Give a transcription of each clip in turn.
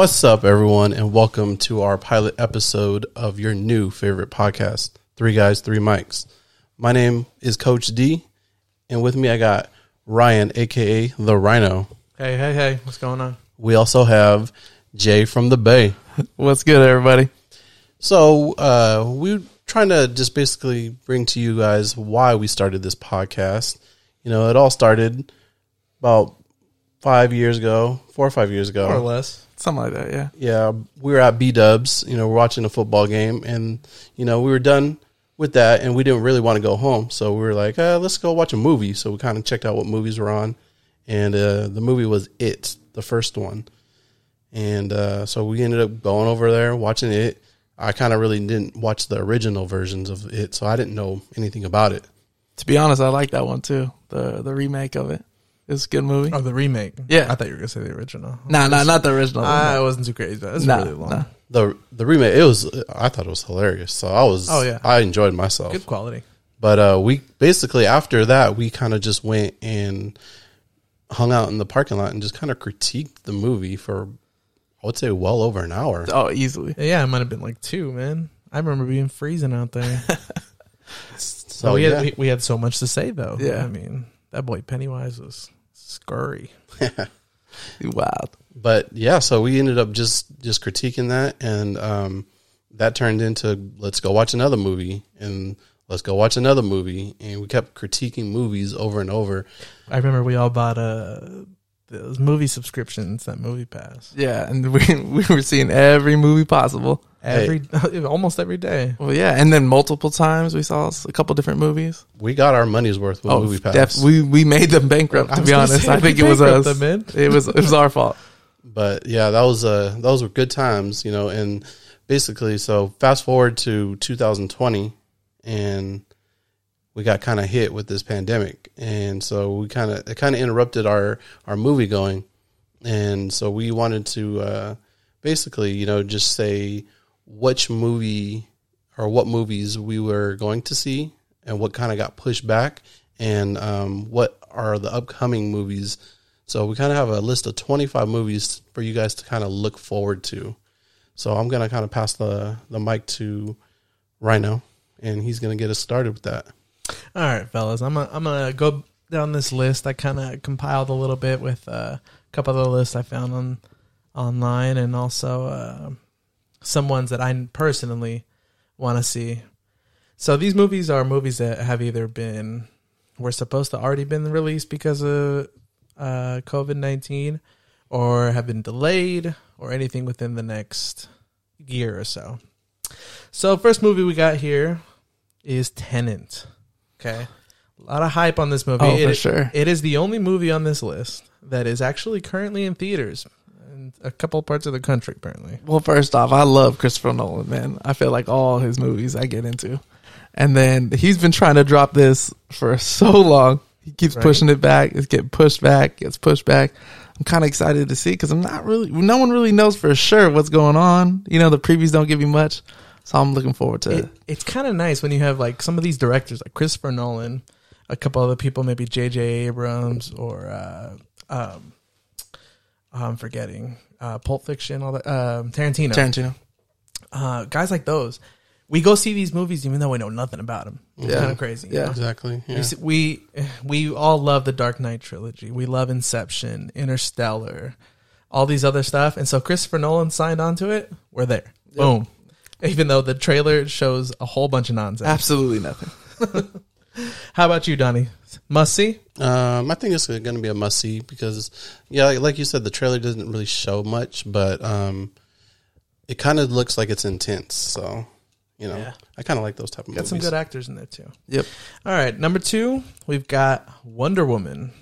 What's up, everyone, and welcome to our pilot episode of your new favorite podcast, Three Guys, Three Mics. My name is Coach D, and with me I got Ryan, aka the Rhino. Hey, hey, hey, what's going on? We also have Jay from the Bay. What's good, everybody? So uh, we're trying to just basically bring to you guys why we started this podcast. You know, it all started about five years ago, four or five years ago. More or less. Something like that, yeah. yeah, we were at B Dubs. You know, we're watching a football game, and you know, we were done with that, and we didn't really want to go home, so we were like, uh, let's go watch a movie. So we kind of checked out what movies were on, and uh, the movie was It, the first one, and uh, so we ended up going over there watching it. I kind of really didn't watch the original versions of it, so I didn't know anything about it. To be honest, I like that one too. The the remake of it. It's a good movie. Oh, the remake. Yeah. I thought you were gonna say the original. Nah, nah, not the original. I wasn't too crazy. But It was Nah, really long. nah. the The remake, it was, I thought it was hilarious. So I was, Oh, yeah. I enjoyed myself. Good quality. But uh, we basically after that we kind of just went and hung out in the parking lot and just kind of critiqued the movie for I would say well over an hour. Oh, easily. Yeah, it might have been like two, man. I remember being freezing out there. So we, yeah, had, we, we had so much to say though. Yeah. I mean, that boy Pennywise was scurry. Wild. but yeah, so we ended up just just critiquing that, and um, that turned into let's go watch another movie, and let's go watch another movie, and we kept critiquing movies over and over. I remember we all bought uh, those movie subscriptions, that movie pass. Yeah, and we we were seeing every movie possible. Every almost every day. Well, yeah, and then multiple times we saw a couple different movies. We got our money's worth with movie pass. def- we we made them bankrupt. To be honest, say, I think it was us. them, man. It was it was our fault. but yeah, that was uh those were good times, you know, and basically so fast forward to 2020 and we got kind of hit with this pandemic and so we kind of it kind of interrupted our our movie going and so we wanted to uh basically, you know, just say which movie or what movies we were going to see and what kind of got pushed back and um what are the upcoming movies so we kind of have a list of 25 movies for you guys to kind of look forward to. So I'm going to kind of pass the, the mic to Rhino and he's going to get us started with that. All right, fellas, I'm gonna, I'm gonna go down this list. I kind of compiled a little bit with uh, a couple of the lists I found on online, and also uh, some ones that I personally want to see. So these movies are movies that have either been were supposed to already been released because of uh, COVID nineteen, or have been delayed, or anything within the next year or so. So first movie we got here is Tenet. Okay. A lot of hype on this movie. Oh, for sure. It is the only movie on this list that is actually currently in theaters in a couple parts of the country, apparently. Well, first off, I love Christopher Nolan, man. I feel like all his movies I get into. And then he's been trying to drop this for so long. He keeps Right. pushing it back. It's getting pushed back, gets pushed back. I'm kind of excited to see because I'm not really, no one really knows for sure what's going on. You know, the previews don't give you much. So I'm looking forward to It, it. it's kind of nice when you have like some of these directors, like Christopher Nolan, a couple other people, maybe J.J. Abrams or uh, um, I'm forgetting uh, Pulp Fiction, all that, um, Tarantino. Tarantino. uh, guys like those, we go see these movies even though we know nothing about them. It's Yeah. kind of crazy. you Yeah. know? Exactly. Yeah. We We we all love the Dark Knight trilogy. We love Inception, Interstellar, all these other stuff. And so Christopher Nolan signed on to it. We're there. Boom. Even though the trailer shows a whole bunch of nonsense. Absolutely nothing. How about you, Donnie? Must see. Um, I think it's going to be a must see because, yeah, like, like you said, the trailer doesn't really show much, but um, it kind of looks like it's intense. So, you know, Yeah. I kind of like those type of movies. Got movies. some good actors in there too. Yep. All right, number two, we've got Wonder Woman.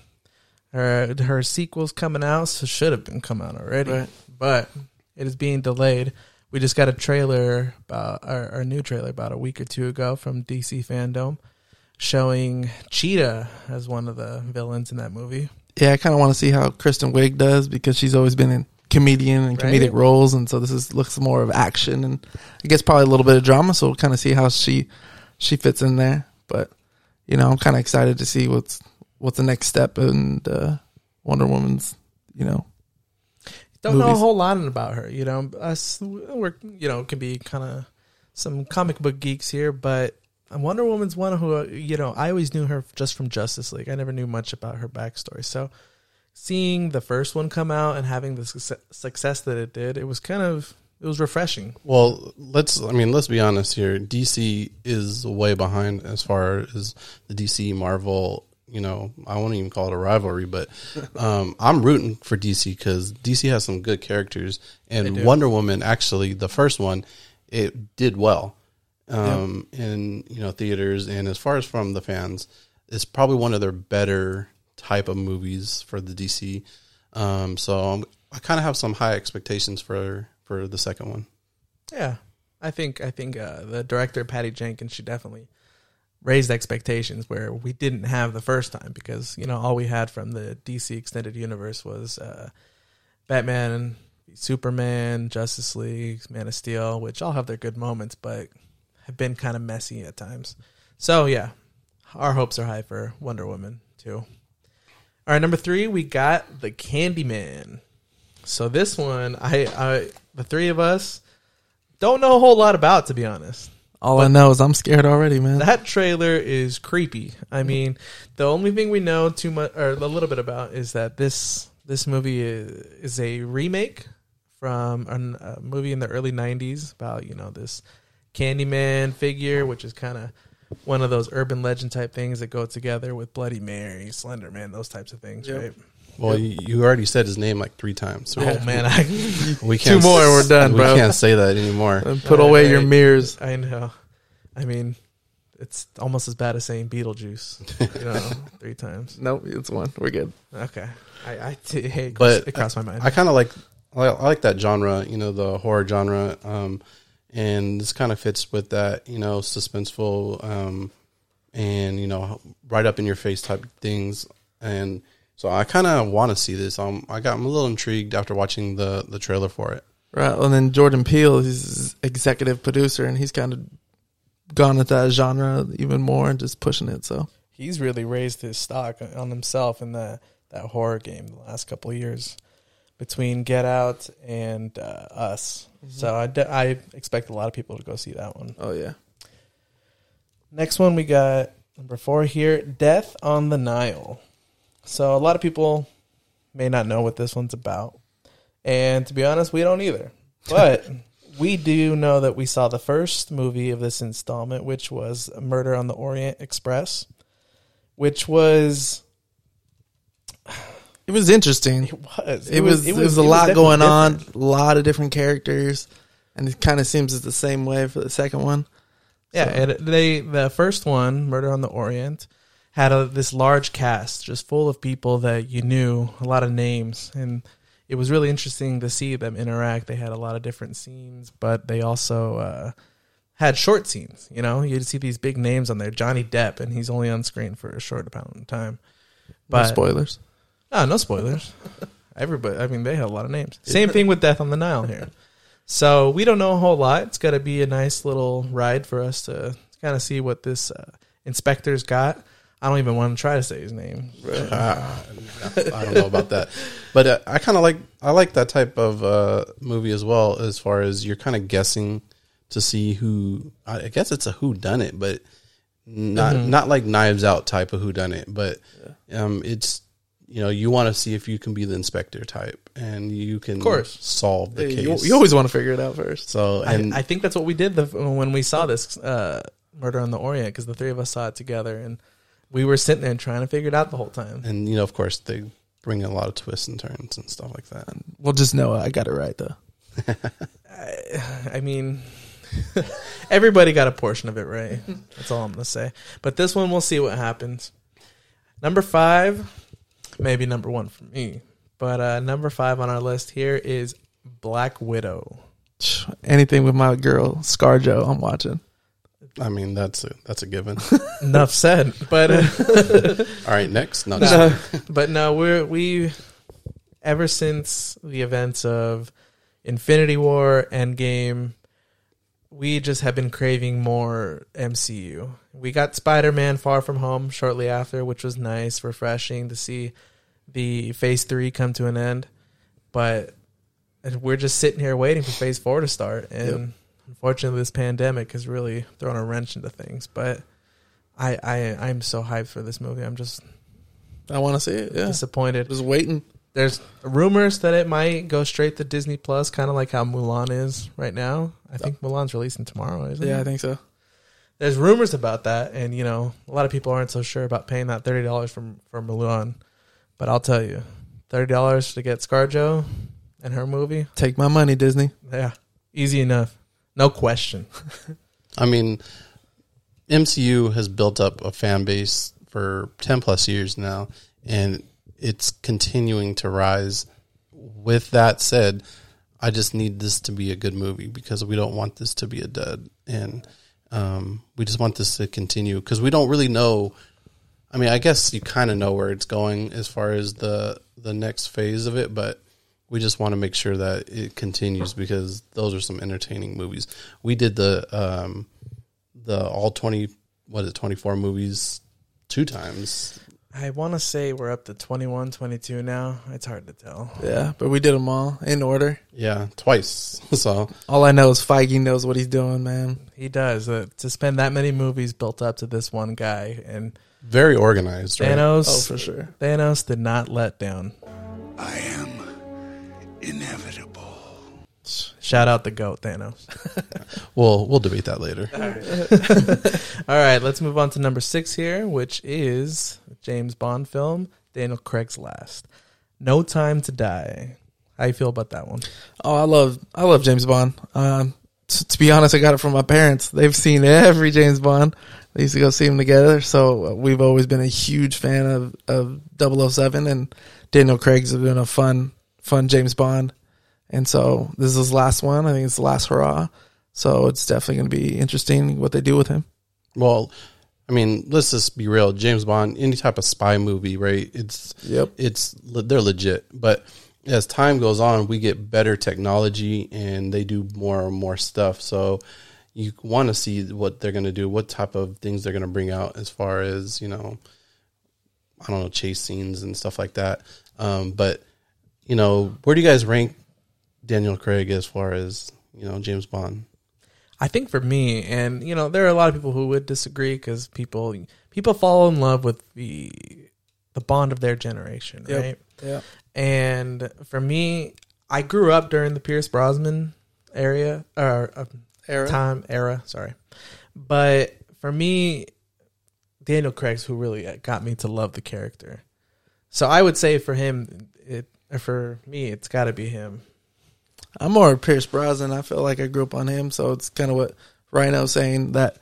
Her her sequel's coming out, so should have been come out already, Right. but it is being delayed. We just got a trailer about our, our new trailer about a week or two ago from DC Fandom, showing Cheetah as one of the villains in that movie. Yeah, I kind of want to see how Kristen Wiig does because she's always been in comedian and comedic Right. roles, and so this is looks more of action and I guess probably a little bit of drama. So we'll kind of see how she she fits in there. But you know, I'm kind of excited to see what's what's the next step in uh, Wonder Woman's. You know, don't know a whole lot about her. You know, us we're you know can be kind of some comic book geeks here, but Wonder Woman's one who uh, you know I always knew her just from Justice League. I never knew much about her backstory. So seeing the first one come out and having the success, success that it did, it was kind of it was refreshing. Well, let's. I mean, let's be honest here. DC is way behind as far as the DC Marvel. You know, I won't even call it a rivalry, but um, I'm rooting for DC because DC has some good characters, and. Wonder Woman actually the first one it did well um, in you know theaters, and as far as from the fans, it's probably one of their better type of movies for the DC. Um, so I'm, I kind of have some high expectations for for the second one. Yeah, I think I think uh, the director Patty Jenkins should definitely raised expectations where we didn't have the first time because you know all we had from the DC extended universe was uh, Batman, Superman, Justice League, Man of Steel, which all have their good moments, but have been kind of messy at times. So yeah, our hopes are high for Wonder Woman too. All right, number three, we got the Candyman. So this one, I, I, the three of us don't know a whole lot about, to be honest. All I know is I'm scared already, man. That trailer is creepy. I mean, the only thing we know too much or a little bit about is that this this movie is, is a remake from an- a movie in the early '90s about you know this Candyman figure, which is kind of one of those urban legend type things that go together with Bloody Mary, Slender Man, those types of things, Yep. right? Well, you, you already said his name like three times. So Oh man, I we can't. Two more and we're done, we bro. can't say that anymore. Put away your mirrors. I know. I mean, it's almost as bad as saying Beetlejuice, you know, three times. Nope, it's one. We're good. Okay. I, I t- hey, it But it crossed my mind. I kind of like I I like that genre, you know, the horror genre, um, and this kind of fits with that, you know, suspenseful, um, and you know, right up in your face type things. And so I kind of want to see this. Um, I got I'm a little intrigued after watching the the trailer for it. Right. And then Jordan Peele, he's executive producer, and he's kind of gone at that genre even more and just pushing it. So He's really raised his stock on himself in that, that horror game the last couple of years between Get Out and uh, Us. So I, de- I expect a lot of people to go see that one. oh yeah, Next one we got number four here Death on the Nile. So a lot of people may not know what this one's about. And to be honest, we don't either. But we do know that we saw the first movie of this installment, which was Murder on the Orient Express, which was it was interesting. it was It was it was, a lot definitely going on, a lot of different characters, and it kind of seems it's the same way for the second one. Yeah, So- and they the first one, Murder on the Orient, had a, this large cast just full of people that you knew, a lot of names, and it was really interesting to see them interact. They had a lot of different scenes, but they also uh, had short scenes. You know, you'd see these big names on there, Johnny Depp, and he's only on screen for a short amount of time. No spoilers. no, no spoilers. Everybody, I mean, they had a lot of names. Same thing with Death on the Nile here. So we don't know a whole lot. It's got to be a nice little ride for us to kind of see what this uh, inspector's got. I don't even want to try to say his name. Ah, I don't know about that, but uh, I kind of like I like that type of uh, movie as well. As far as you're kind of guessing to see who I I guess it's a who done it, but not not like Knives Out type of who done it, but um, it's you know you want to see if you can be the inspector type and you can Of course. solve the case. you, you always want to figure it out first. so I, and I think that's what we did the, when we saw this uh, Murder on the Orient because the three of us saw it together and we were sitting there trying to figure it out the whole time. and you know of course they bring a lot of twists and turns and stuff like that. We'll just know I got it right though. I, I mean, everybody got a portion of it right. That's all I'm gonna say. But this one, we'll see what happens. Number five, maybe number one for me, but uh, number five on our list here is Black Widow. Anything with my girl ScarJo, I'm watching. I mean that's a, that's a given. Enough said. But uh, All right, next. No, No. but no, we're we ever since the events of Infinity War, Endgame, we just have been craving more MCU. We got Spider Man Far From Home shortly after, which was nice, refreshing to see the Phase Three come to an end. But we're just sitting here waiting for Phase Four to start. And unfortunately, this pandemic has really thrown a wrench into things. But I, I, I'm so hyped for this movie. I'm just I want to see it. Yeah, disappointed. just waiting. There's rumors that it might go straight to Disney Plus, kind of like how Mulan is right now. I think uh, Mulan's releasing tomorrow, isn't it? Yeah. I think so. There's rumors about that, and you know, a lot of people aren't so sure about paying that thirty dollars for for Mulan. But I'll tell you, thirty dollars to get ScarJo and her movie, Take my money, Disney. yeah, easy enough, no question. I mean, MCU has built up a fan base for 10 plus years now, and it's continuing to rise. With that said, I just need this to be a good movie because we don't want this to be a dud. And um, we just want this to continue because we don't really know. I mean, I guess you kind of know where it's going as far as the the next phase of it, but we just want to make sure that it continues because those are some entertaining movies. We did the um, the all twenty what is it, twenty four movies two times. I want to say we're up to 21, 22 now. It's hard to tell. Yeah, but we did them all in order. Yeah, twice. So All I know is Feige knows what he's doing, man. He does uh, to spend that many movies built up to this one guy, and very organized. Right? Thanos. Oh, for sure. Thanos did not let down. I am inevitable. Shout out the goat Thanos. We'll we'll debate that later. All right, let's move on to number six here, which is James Bond film, Daniel Craig's last. No Time to Die. How you feel about that one? Oh, I love I love James Bond. Um, t- to be honest, I got it from my parents. They've seen every James Bond. They used to go see them together, so uh, we've always been a huge fan of of 007 and Daniel Craig's been a fun fun James Bond. And so this is his last one. I think it's the last hurrah. So it's definitely going to be interesting what they do with him. Well, I mean, let's just be real. James Bond, any type of spy movie, right? It's Yep. it's they're legit. But as time goes on, we get better technology, and they do more and more stuff. So you want to see what they're going to do, what type of things they're going to bring out as far as you know, I don't know, chase scenes and stuff like that. Um, but you know, where do you guys rank Daniel Craig as far as you know James Bond? I think for me, and you know, there are a lot of people who would disagree because people people fall in love with the the Bond of their generation, Yep. right? Yeah. And for me, I grew up during the Pierce Brosnan area or uh, Era. time era. Sorry, but for me, Daniel Craig's who really got me to love the character. So I would say for him, it or for me, it's got to be him. I'm more Pierce Brosnan. I feel like I grew up on him, so it's kind of what Rhino's saying that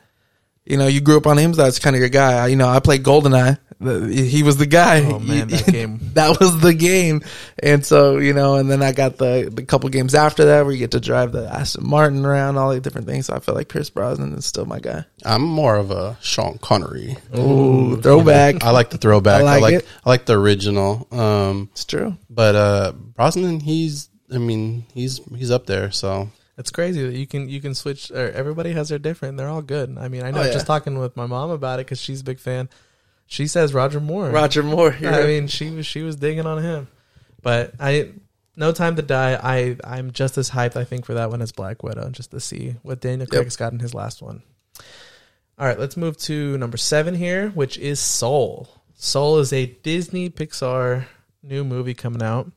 you know you grew up on him. So that's kind of your guy. I- You know, I played Goldeneye. The, he was the guy. Oh man, that game. that was the game. And so you know, and then I got the the couple games after that where you get to drive the Aston Martin around, all the different things. So I feel like Pierce Brosnan is still my guy. I'm more of a Sean Connery. Ooh, throwback. I like the throwback. I I like like, it. I like the original. Um, it's true. but uh, Brosnan, he's I mean he's he's up there. So It's crazy that you can you can switch. Or everybody has their different. They're all good. I mean, I know. Oh, yeah. Just talking with my mom about it because she's a big fan. She says Roger Moore. Roger Moore. I right. mean, she was she was digging on him, but I no time to die. I I'm just as hyped. I think for that one as Black Widow, just to see what Daniel Craig's got in his last one. All right, let's move to number seven here, which is Soul. Soul is a Disney Pixar new movie coming out.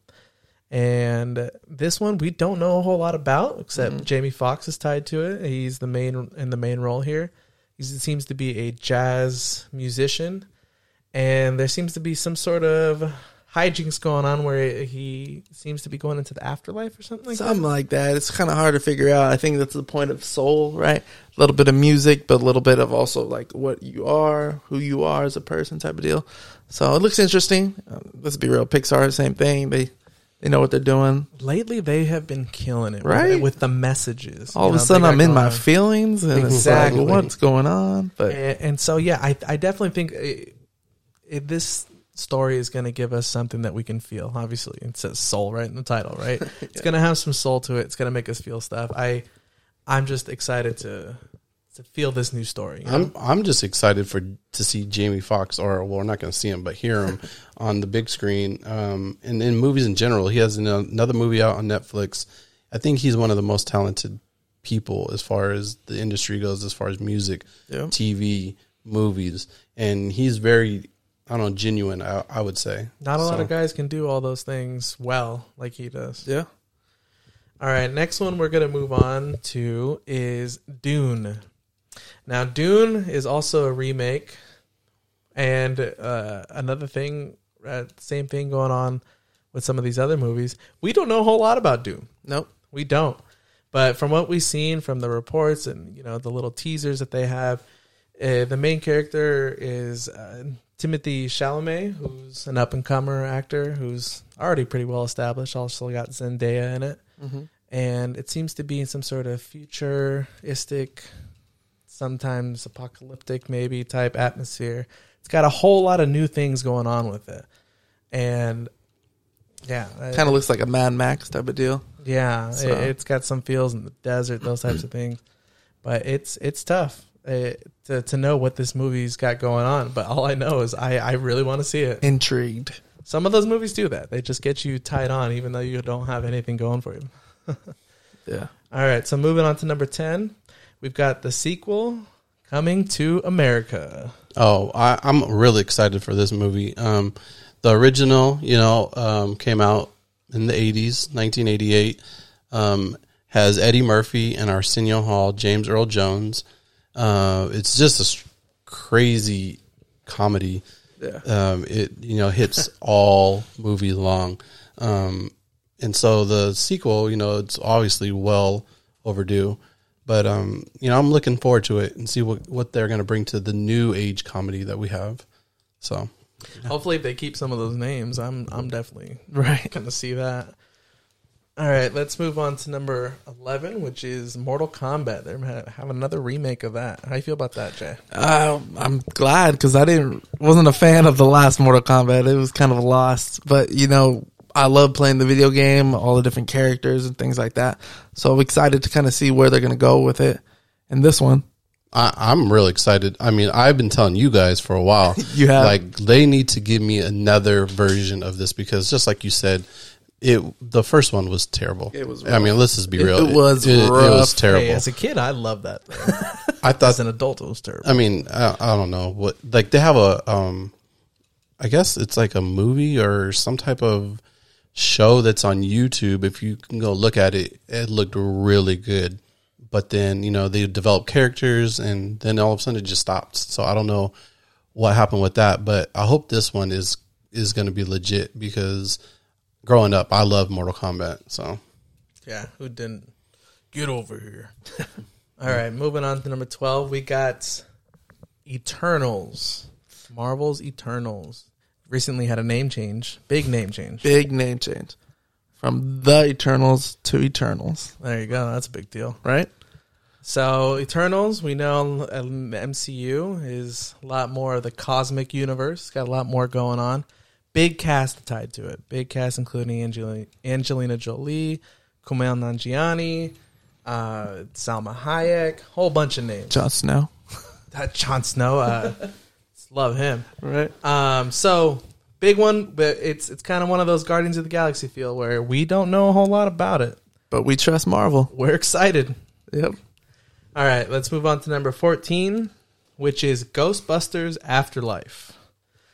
And this one we don't know a whole lot about, except Mhm. Jamie Foxx is tied to it. He's the main in the main role here. He seems to be a jazz musician, and there seems to be some sort of hijinks going on where he seems to be going into the afterlife or something like Something that. like that. It's kind of hard to figure out. I think that's the point of soul, right? A little bit of music, but a little bit of also like what you are, who you are as a person, type of deal. So it looks interesting. Um, let's be real. Pixar, same thing. They they know what they're doing. Lately, they have been killing it, Right? With, with the messages. All you of a sudden, I'm in my feelings, and Exactly. it's like, what's going on? But and, and so yeah, I I definitely think uh, it, it, this story is going to give us something that we can feel. Obviously, it says soul right in the title, right? It's going to have some soul to it. It's going to make us feel stuff. I I'm just excited to to feel this new story. I'm I'm just excited for to see Jamie Foxx, or well, we're not going to see him, but hear him on the big screen. Um, and in movies in general, he has an- another movie out on Netflix. I think he's one of the most talented people as far as the industry goes, as far as music, Yeah. TV, movies, and he's very, I don't know, genuine. I, I would say Not a lot of guys can do all those things well like he does. Yeah. All right, next one we're going to move on to is Dune. Now, Dune is also a remake, and uh, another thing, uh, same thing going on with some of these other movies. We don't know a whole lot about Dune. Nope. We don't. But from what we've seen from the reports and you know the little teasers that they have, uh, the main character is uh, Timothy Chalamet, who's an up and comer actor who's already pretty well established. Also got Zendaya in it, and it seems to be some sort of futuristic, sometimes apocalyptic maybe type atmosphere. It's got a whole lot of new things going on with it, and yeah, Kind of looks like a Mad Max type of deal. yeah, So- it, it's got some feels in the desert, those types of things. But it's it's tough uh, to to know what this movie's got going on. But all I know is I I really want to see it. Intrigued. Some of those movies do that; they just get you tied on, even though you don't have anything going for you. Yeah. All right, so moving on to number ten, we've got the sequel coming to America. Oh, I, I'm really excited for this movie. Um, the original, you know, um, came out in the 80s, 1988. Um, has Eddie Murphy and Arsenio Hall, James Earl Jones. Uh, it's just a crazy comedy. Yeah. Um, it you know hits all movies long, um, and so the sequel, you know, it's obviously well overdue. But um, you know, I'm looking forward to it and see what what they're going to bring to the new age comedy that we have. So Hopefully, if they keep some of those names, I'm I'm definitely Right. going to see that. All right, let's move on to number eleven, which is Mortal Kombat. They're ha- having another remake of that. How you feel about that, Jay? Uh, I'm glad because I didn't wasn't a fan of the last Mortal Kombat. It was kind of lost, but you know I love playing the video game, all the different characters and things like that. So I'm excited to kind of see where they're going to go with it. And this one, I, I'm really excited. I mean, I've been telling you guys for a while. You have. like they need to give me another version of this because just like you said, it the first one was terrible. It was I mean, let's just be It- real. it was It, it rough. was terrible. Hey, as a kid, I loved that. I thought as an adult, it was terrible. I mean, I, I don't know what like they have a um I guess it's like a movie or some type of show that's on YouTube. If you can go look at it, it looked really good. But then, you know, they developed characters and then all of a sudden it just stopped. So I don't know what happened with that, but I hope this one is is going to be legit because growing up, I love Mortal Kombat. So Yeah, who didn't? Get over here. All right, moving on to number 12. We got Eternals. Marvel's Eternals. Recently had a name change. Big name change. big name change from the Eternals to Eternals, There you go. That's a big deal. right? So, Eternals, we know um, MCU is a lot more of the cosmic universe. Got a lot more going on. Big cast tied to it. Big cast including Angelina, Angelina Jolie, Kumail Nanjiani, uh, Salma Hayek, whole bunch of names. Jon Snow, That Jon Snow, uh, love him. right? Um, so big one, but it's it's kind of one of those Guardians of the Galaxy feel where we don't know a whole lot about it. But we trust Marvel. We're excited. Yep. All right, let's move on to number 14, which is Ghostbusters Afterlife.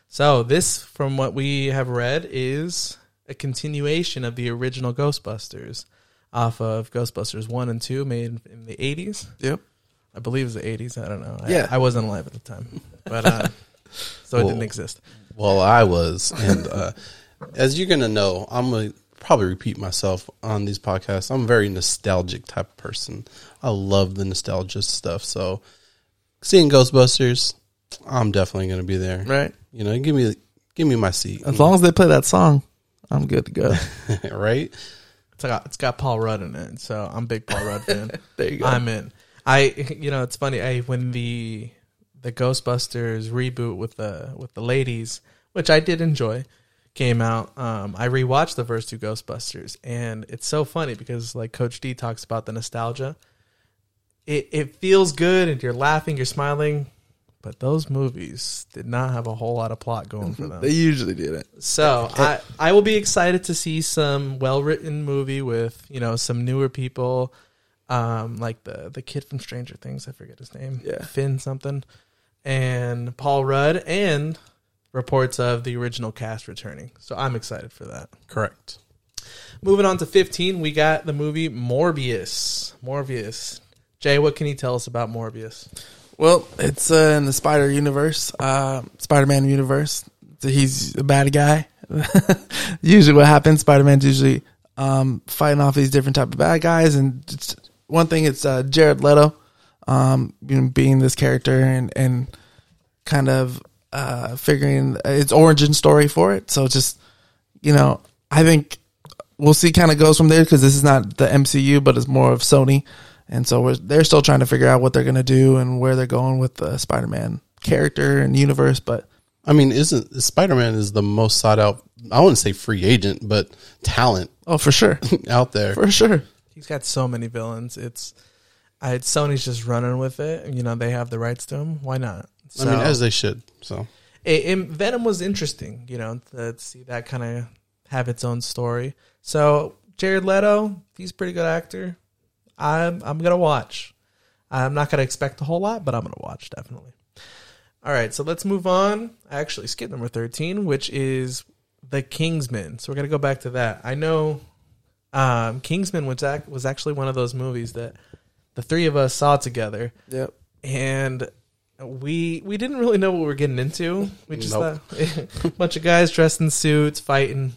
So, this, from what we have read, is a continuation of the original Ghostbusters off of Ghostbusters 1 and 2, made in the 80s. Yep. I believe it was the 80s. I don't know. I- Yeah. I, wasn't alive at the time. But, uh, so it didn't exist. Well, I was, and uh, as you're gonna know, I'm gonna probably repeat myself on these podcasts. I'm a very nostalgic type of person. I love the nostalgia stuff. So, seeing Ghostbusters, I'm definitely gonna be there. Right. You know, give me give me my seat. As long as they play that song, I'm good to go. right? It's got, it's got Paul Rudd in it. So, I'm a big Paul Rudd fan. there you go. I'm in. I you know it's funny. I when the the Ghostbusters reboot with the with the ladies, which I did enjoy, came out. Um, I rewatched the first two Ghostbusters, and it's so funny because like Coach D talks about the nostalgia. it, it feels good and you're laughing, you're smiling, but those movies did not have a whole lot of plot going for them. They usually didn't. So I, I will be excited to see some well written movie with you know some newer people, um, like the the kid from Stranger Things. I forget his name. Yeah. Finn something, and Paul Rudd, and reports of the original cast returning. So I'm excited for that. Correct. Moving on to 15, we got the movie Morbius. Morbius. Jay, what can you tell us about Morbius? Well, it's uh, in the Spider Universe, uh, Spider Man universe. So he's a bad guy. usually, what happens? Spider Man's usually um, fighting off these different type of bad guys, and it's, one thing it's uh, Jared Leto, um, you know, being this character and and kind of uh, figuring its origin story for it. So just you know, I think we'll see kind of goes from there because this is not the MCU, but it's more of Sony, and so we're, they're still trying to figure out what they're gonna do and where they're going with the Spider-Man character and universe. But I mean, isn't Spider Man is the most sought out? I wouldn't say free agent, but talent oh, for sure, out there. for sure, He's got so many villains. It's, I, Sony's just running with it. You know, they have the rights to him. Why not? I mean, as they should. So it, it- Venom was interesting, you know, to see that kind of have its own story. So Jared Leto, he's a pretty good actor. I'm I'm gonna watch. I'm not gonna expect a whole lot, but I'm gonna watch definitely. All right, so let's move on. I Actually, skip number thirteen, which is the Kingsman. So we're gonna go back to that. I know um, Kingsman was was actually one of those movies that the three of us saw together yep. and we we didn't really know what we were getting into. We just Nope. thought a bunch of guys dressed in suits fighting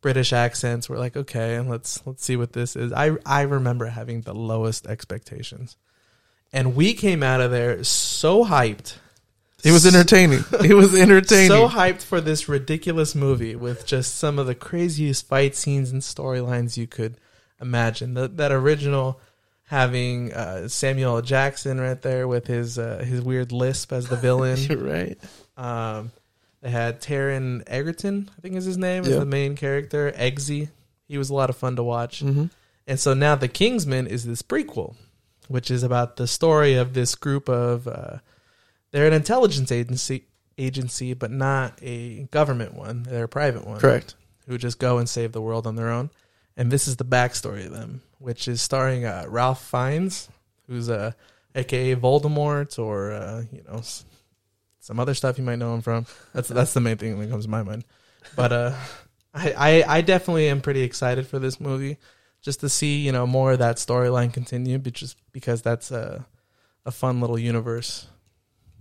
British accents. We're like, okay, let's let's see what this is. I I remember having the lowest expectations, and we came out of there so hyped, It was entertaining. it was entertaining. so hyped for this ridiculous movie with just some of the craziest fight scenes and storylines you could imagine. The, that original having uh, Samuel. Jackson right there with his uh, his weird lisp as the villain. Right. um, they had Taron Egerton, I think is his name, as the main character. Eggsy, he was a lot of fun to watch. Mm-hmm. And so now the Kingsman is this prequel, which is about the story of this group of uh, they're an intelligence agency agency, but not a government one. They're a private one. Correct. Who just go and save the world on their own. And this is the backstory of them, which is starring uh, Ralph Fiennes, who's uh, aka Voldemort, or uh, you know s- some other stuff you might know him from. That's that's the main thing that comes to my mind. But uh, I, I I definitely am pretty excited for this movie, just to see you know more of that storyline continue, but just because that's a a fun little universe.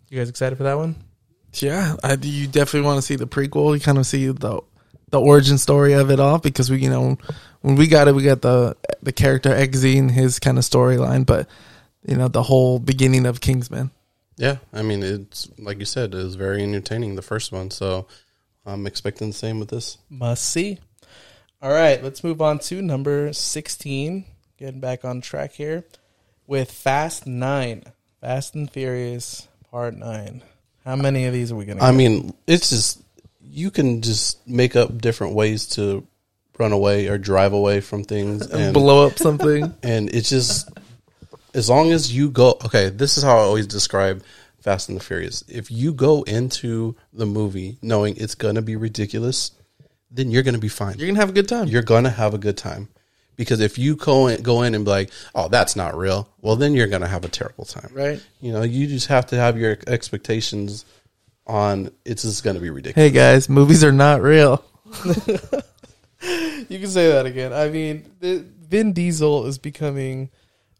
You guys excited for that one? Yeah, I, you definitely want to see the prequel. You kind of see the the origin story of it all because we, you know, when we got it, we got the the character Eggsy and his kind of storyline, but you know, the whole beginning of Kingsman. yeah, I mean, it's like you said, it was very entertaining the first one. So I'm expecting the same with this. Must see. All right, let's move on to number 16. Getting back on track here with Fast 9. Fast and Furious Part 9. How many of these are we going to I mean, it's just you can just make up different ways to run away or drive away from things, and Blow up something. and it's just as long as you go. Okay, this is how I always describe Fast and the Furious. If you go into the movie knowing it's gonna be ridiculous, then you're gonna be fine. You're gonna have a good time. You're gonna have a good time. Because if you go in, go in and be like, "Oh, that's not real," well, then you're gonna have a terrible time. Right. You know, you just have to have your expectations on it's just gonna be ridiculous. Hey guys, movies are not real. You can say that again. I mean, the, Vin Diesel is becoming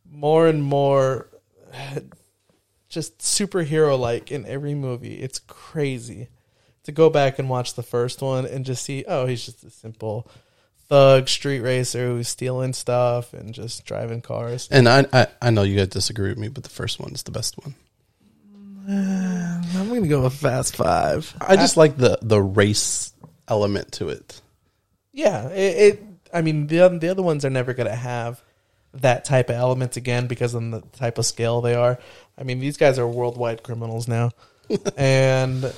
more and more just superhero like in every movie. It's crazy to go back and watch the first one and just see, oh, he's just a simple thug street racer who's stealing stuff and just driving cars. And I, I I know you guys disagree with me, but the first one is the best one. I'm gonna go with Fast Five. I just like the the race element to it. Yeah, it. it I mean, the the other ones are never going to have that type of element again because of the type of scale they are. I mean, these guys are worldwide criminals now, and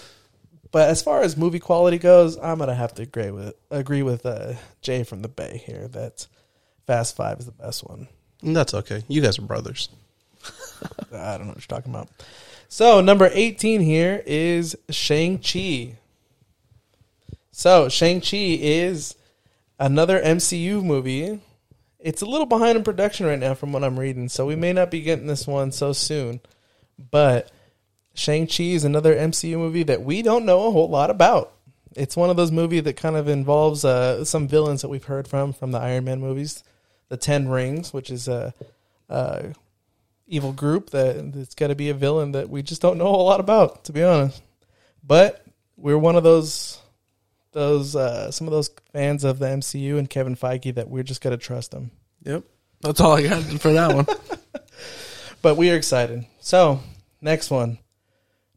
but as far as movie quality goes, I'm gonna have to agree with agree with uh, Jay from the Bay here that Fast Five is the best one. That's okay. You guys are brothers. I don't know what you're talking about. So number 18 here is Shang Chi. So Shang Chi is another MCU movie. It's a little behind in production right now, from what I'm reading. So we may not be getting this one so soon. But Shang Chi is another MCU movie that we don't know a whole lot about. It's one of those movies that kind of involves uh, some villains that we've heard from from the Iron Man movies, the Ten Rings, which is a, a evil group that it's got to be a villain that we just don't know a lot about, to be honest. But we're one of those those uh, some of those fans of the MCU and Kevin Feige that we're just gonna trust them. Yep. That's all I got for that one. But we are excited. So next one,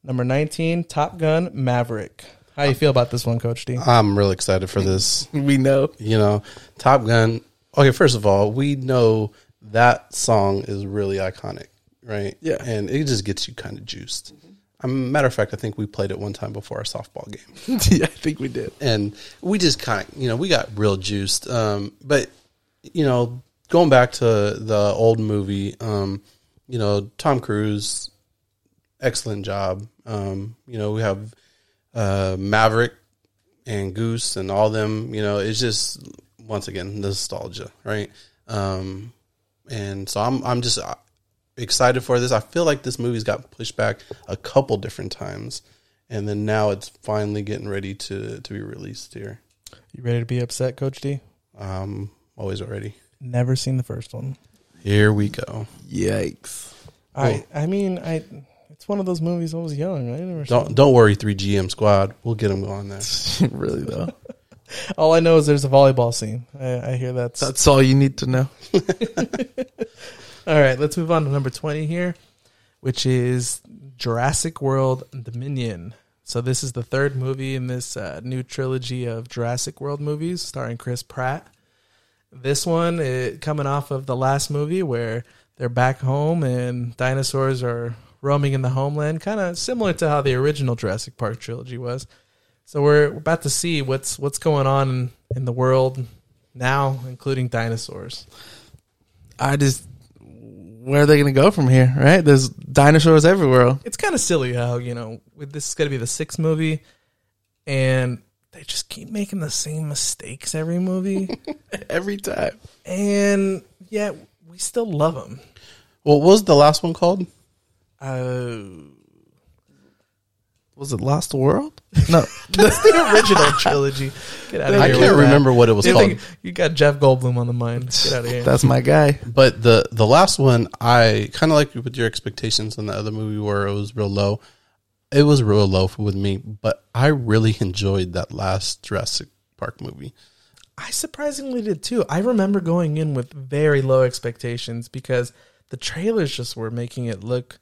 number nineteen, Top Gun Maverick. How do you feel about this one, Coach D? I'm really excited for this. we know. You know, Top Gun. Okay, first of all, we know that song is really iconic, right? Yeah. and it just gets you kind of juiced. Um, matter of fact, I think we played it one time before our softball game. yeah, I think we did. and we just kind of you know we got real juiced um but you know going back to the old movie um you know tom cruise excellent job um you know we have uh maverick and goose and all them you know it's just once again nostalgia right um and so i'm i'm just uh, excited for this i feel like this movie's got pushed back a couple different times and then now it's finally getting ready to to be released here. You ready to be upset, Coach D? Um, always ready. Never seen the first one. Here we go. Yikes. I I mean I it's one of those movies I was young. I never. Don't don't worry, three GM squad. We'll get them on there. really though. All I know is there's a volleyball scene. I, I hear that's That's all you need to know. All right, let's move on to number 20 here, which is Jurassic World Dominion. So, this is the third movie in this uh, new trilogy of Jurassic World movies starring Chris Pratt. This one, it, coming off of the last movie where they're back home and dinosaurs are roaming in the homeland, kind of similar to how the original Jurassic Park trilogy was. So, we're, about to see what's what's going on in, in the world now, including dinosaurs. I just where are they going to go from here? Right? There's dinosaurs everywhere. it's kind of silly how you know this is going to be the sixth movie, and they just keep making the same mistakes every movie, Every time. and yet we still love them. Well, what was the last one called? Uh, Was it Lost World? No. that's the original trilogy. Get out of I can't with that. remember what it was You, called. think- you got Jeff Goldblum on the mind. Get out of here. That's my guy. But the the last one, I kind of like with your expectations on the other movie where it was real low. It was real low with me, but I really enjoyed that last Jurassic Park movie. I surprisingly did too. I remember going in with very low expectations because the trailers just were making it look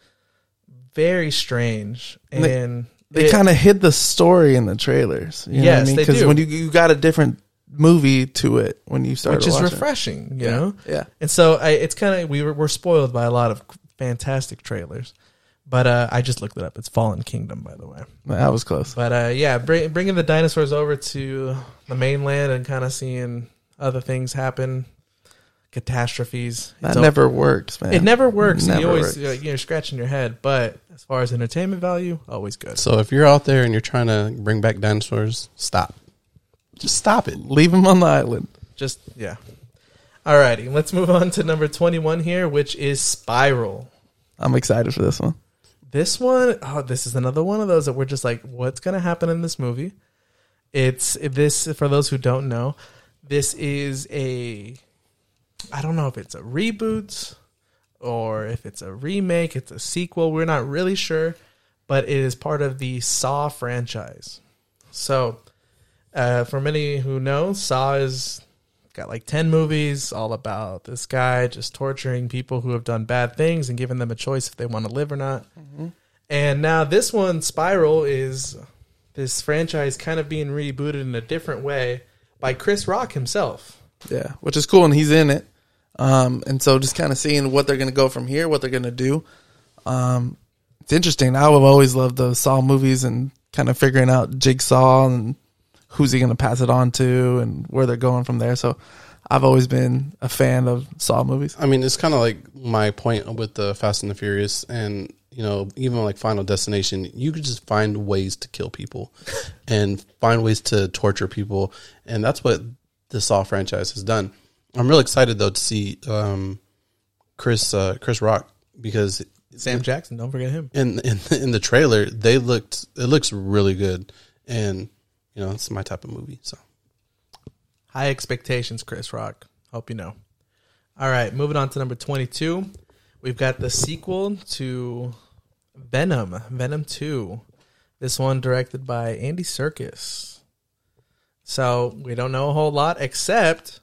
very strange They- and They kind of hid the story in the trailers. You know Yes, what I mean? they Because when you you got a different movie to it when you start, which is watching it. refreshing, you know. Yeah. And so I, it's kind of we were we're spoiled by a lot of fantastic trailers, but uh, I just looked it up. It's Fallen Kingdom, by the way. That was close. But uh, yeah, bring, bringing the dinosaurs over to the mainland and kind of seeing other things happen, catastrophes. That It's al- never works, man. It never works. Never you always works. you're, you're scratching your head, but as far as entertainment value, always good. So if you're out there and you're trying to bring back dinosaurs, stop. Just stop it. Leave them on the island. Just yeah. Alrighty, let's move on to number twenty-one here, which is Spiral. I'm excited for this one. This one, oh, this is another one of those that we're just like, what's going to happen in this movie? It's this for those who don't know. This is a, I don't know if it's a reboot or if it's a remake. It's a sequel. We're not really sure, but it is part of the Saw franchise. So, uh, for many who know, Saw is got like 10 movies all about this guy just torturing people who have done bad things and giving them a choice if they want to live or not. And now this one, Spiral, is this franchise kind of being rebooted in a different way by Chris Rock himself. Yeah, which is cool, and he's in it. Um, and so just kind of seeing what they're going to go from here, what they're going to do. Um, it's interesting. I have always loved the Saw movies and kind of figuring out Jigsaw and who's he going to pass it on to and where they're going from there. So I've always been a fan of Saw movies. I mean, it's kind of like my point with the Fast and the Furious, and you know, even like Final Destination. You could just find ways to kill people, and find ways to torture people, and that's what the Saw franchise has done. I'm real excited though to see um, Chris uh, Chris Rock because Sam Jackson, don't forget him. in in in the trailer they looked it looks really good, and you know, it's my type of movie. So High expectations, Chris Rock. Hope you know. All right, moving on to number 22. We've got the sequel to Venom, Venom 2. This one directed by Andy Serkis. So we don't know a whole lot except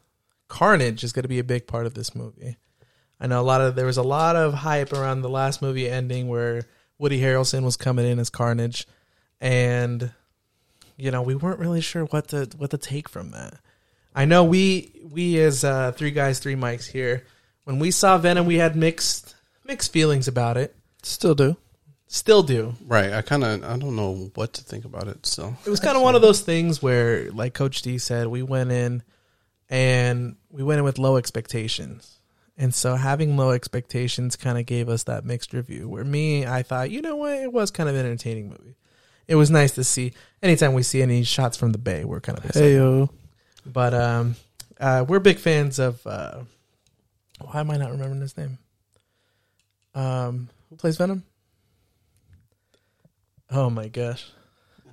Carnage is going to be a big part of this movie. I know a lot of there was a lot of hype around the last movie ending where Woody Harrelson was coming in as Carnage, and you know we weren't really sure what to what to take from that. I know we we as uh, three guys, three mics here. When we saw Venom, we had mixed mixed feelings about it. Still do. Still do. right, I kind of I don't know what to think about it. So It was kind of one of those things where, like Coach D said, we went in and we went in with low expectations. And so having low expectations kind of gave us that mixed review. Where me, I thought, you know what, it was kind of an entertaining movie. It was nice to see. Anytime we see any shots from the Bay, we're kind of excited. Hey yo. But um, uh, we're big fans of. Uh, why am I not remembering his name? Um, who plays Venom? Oh my gosh,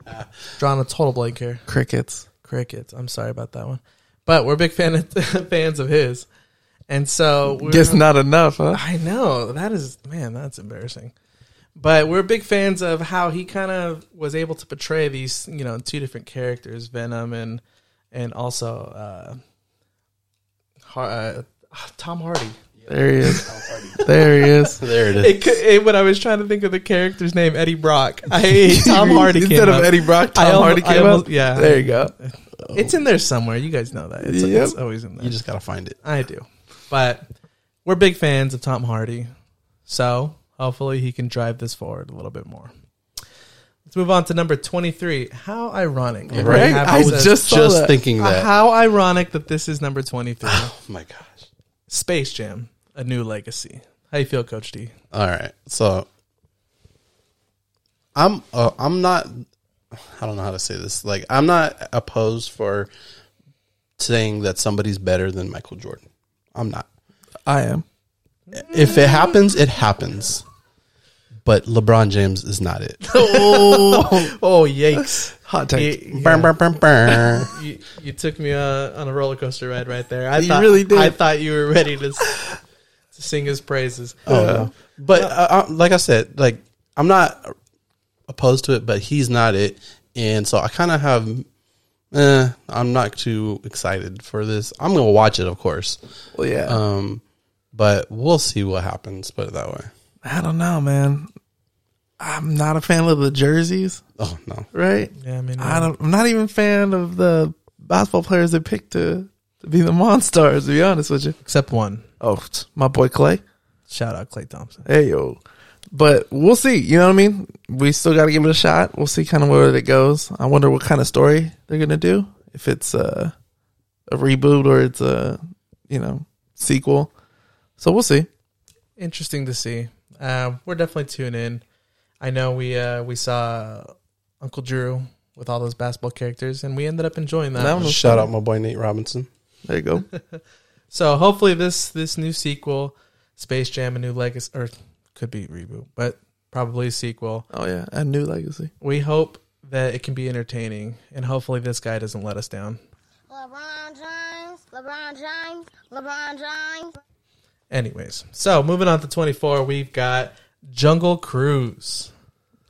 drawing a total blank here. Crickets. Crickets. I'm sorry about that one, but we're big fan of, fans of his, and so we're, Guess not enough, huh? I know that is man, that's embarrassing. But we're big fans of how he kind of was able to portray these, you know, two different characters, Venom and and also uh, Har- uh, Tom Hardy. There he is. there he is. there it is. It, could- it, when I was trying to think of the character's name, Eddie Brock, I Tom Hardy came Instead of up. Eddie Brock, I Tom almo- Hardy I came almost- up. yeah. There you go. It's in there somewhere. You guys know that. It's, Yep. it's always in there. You just gotta find it. I do. But we're big fans of Tom Hardy. So hopefully he can drive this forward a little bit more. Let's move on to number 23. How ironic. that Right? have I this as- just saw Just that. thinking uh, that. how ironic that this is number 23. oh my gosh. Space Jam, A New Legacy. How you feel, Coach D? All right. So I'm uh, I'm not I don't know how to say this. Like I'm not opposed for saying that somebody's better than Michael Jordan. I'm not. I am. If it happens, it happens. But LeBron James is not it. Oh, oh yikes. Hot take. Yeah. Burn, burn, burn, burn. You, you took me uh, on a roller coaster ride right there. I You thought, really did. I thought you were ready to sing his praises. Oh, no. But uh, uh, like I said, like I'm not opposed to it, but he's not it, and so I kind of have. Eh, I'm not too excited for this. I'm gonna watch it, of course, Well, yeah. um, but we'll see what happens. Put it that way. I don't know, man. I'm not a fan of the jerseys, Oh no, right? Yeah, I mean, I don't. I'm not even a fan of the basketball players they picked to, to be the Monstars. To be honest with you. except one. Oh, it's my boy Klay. Shout out Klay Thompson. Hey yo. But we'll see. You know what I mean? We still got to give it a shot. We'll see kind of where it goes. I wonder what kind of story they're gonna do. If it's a a reboot or it's a you know sequel. So we'll see. Interesting to see. Um, we're definitely tuning in. I know we uh, we saw Uncle Drew with all those basketball characters, and we ended up enjoying that. That was shout fun. out my boy Nate Robinson. There you go. So hopefully this this new sequel, Space Jam: A New Legacy, or could be reboot, but probably a sequel. oh yeah, a new legacy. We hope that it can be entertaining, and hopefully this guy doesn't let us down. LeBron James, LeBron James, LeBron James. Anyways, so moving on to 24, we've got Jungle Cruise.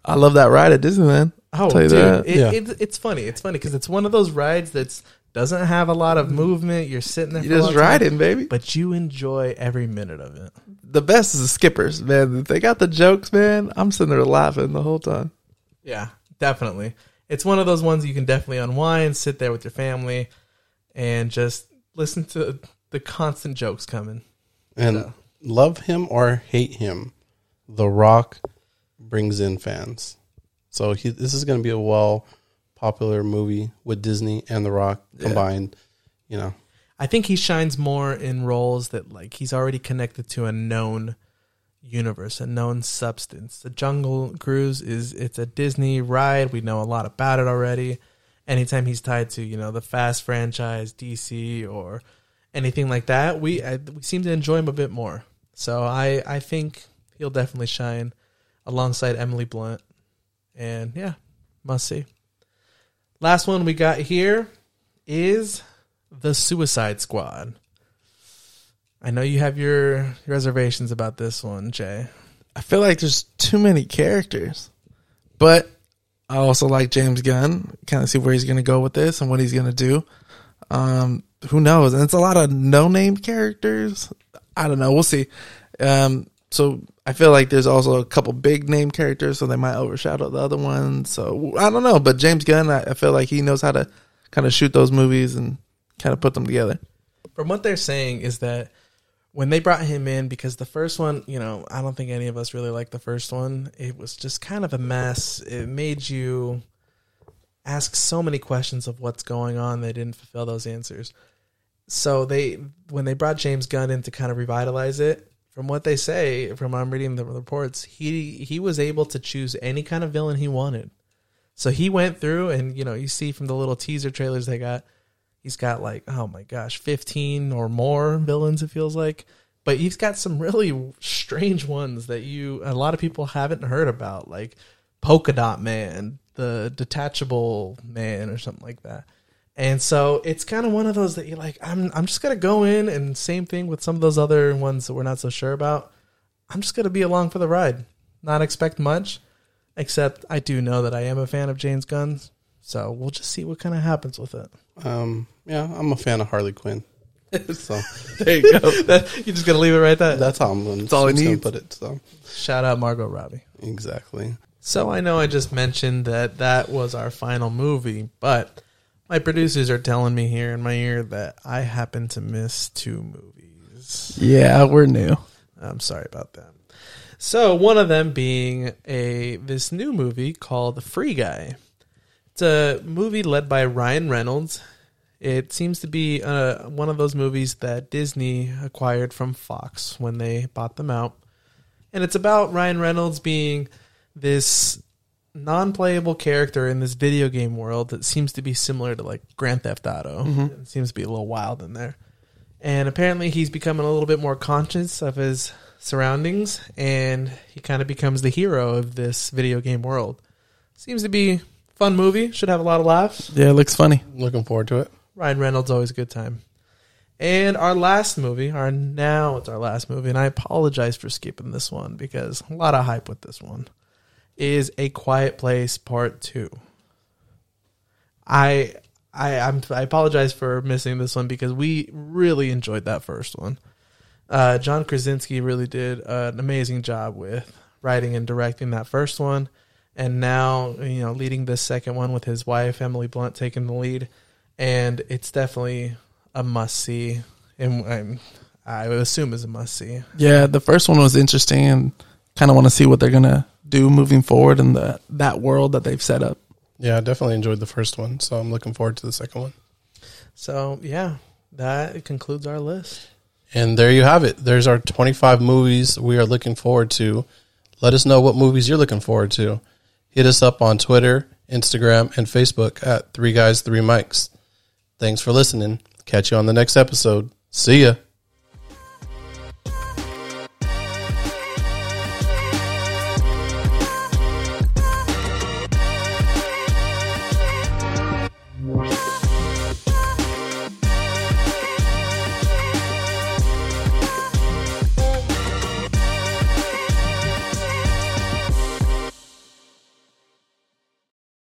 I love that ride at Disneyland. Oh, Tell you dude, that. it, Yeah. it, it's funny. It's funny because it's one of those rides that's doesn't have a lot of mm-hmm. movement. You're sitting there, You for a just long time, riding, baby. but you enjoy every minute of it. The best is the skippers, man. They got the jokes, man, I'm sitting there laughing the whole time. Yeah, definitely. It's one of those ones you can definitely unwind, sit there with your family, and just listen to the constant jokes coming. And So. love him or hate him, The Rock brings in fans. So he, this is going to be a well popular movie with Disney and The Rock Yeah. combined. You know, I think he shines more in roles that like he's already connected to a known universe, a known substance. The Jungle Cruise is it's a Disney ride. We know a lot about it already. Anytime he's tied to you know the Fast franchise, DC or anything like that, we I, we seem to enjoy him a bit more. So I I think he'll definitely shine alongside Emily Blunt. And yeah, must see. Last one we got here is the Suicide Squad. I know you have your reservations about this one, Jay. I feel like there's too many characters, but I also like James Gunn. Kind of see where he's going to go with this and what he's going to do. Um, who knows? And it's a lot of no-name characters. I don't know. We'll see. Um, so I feel like there's also a couple big name characters, so they might overshadow the other ones. So I don't know. But James Gunn, I, I feel like he knows how to kind of shoot those movies and kind of put them together. From what they're saying is that when they brought him in, because the first one, you know, I don't think any of us really liked the first one. It was just kind of a mess. It made you ask so many questions of what's going on. They didn't fulfill those answers. So they, when they brought James Gunn in to kind of revitalize it, from what they say, from I'm reading the reports, he he was able to choose any kind of villain he wanted. So he went through, and you know, you see from the little teaser trailers they got, he's got like, oh my gosh, fifteen or more villains. It feels like, but he's got some really strange ones that you a lot of people haven't heard about, like Polka Dot Man, the Detachable Man, or something like that. And so it's kind of one of those that you're like, I'm I'm just gonna go in and same thing with some of those other ones that we're not so sure about. I'm just gonna be along for the ride, not expect much, except I do know that I am a fan of James Gunn, so we'll just see what kind of happens with it. Um, yeah, I'm a fan of Harley Quinn. So There you go. You're just gonna leave it right there. that's how I'm going all he to put it. So Shout out Margot Robbie. exactly. So I know I just mentioned that that was our final movie, but my producers are telling me here in my ear that I happen to miss two movies. yeah, we're new. I'm sorry about that. So one of them being a this new movie called The Free Guy. It's a movie led by Ryan Reynolds. It seems to be uh, one of those movies that Disney acquired from Fox when they bought them out, and it's about Ryan Reynolds being this non-playable character in this video game world that seems to be similar to like Grand Theft Auto. Mm-hmm. It seems to be a little wild in there. And apparently he's becoming a little bit more conscious of his surroundings and he kind of becomes the hero of this video game world. Seems to be fun movie, should have a lot of laughs. Yeah, it looks funny. Looking forward to it. Ryan Reynolds always a good time. And our last movie, our now it's our last movie, and I apologize for skipping this one because a lot of hype with this one. Is A Quiet Place Part Two. I I I'm, I apologize for missing this one because we really enjoyed that first one. Uh, John Krasinski really did an amazing job with writing and directing that first one, and now you know leading this second one with his wife Emily Blunt taking the lead, and it's definitely a must see, and I'm, I would assume is a must see. Yeah, the first one was interesting and kind of want to see what they're gonna do moving forward in the that world that they've set up. Yeah, I definitely enjoyed the first one, so I'm looking forward to the second one. So yeah, that concludes our list. And there you have it. There's our 25 movies we are looking forward to. Let us know what movies you're looking forward to. Hit us up on Twitter, Instagram, and Facebook at Three Guys, Three Mics. Thanks for listening. Catch you on the next episode. See ya.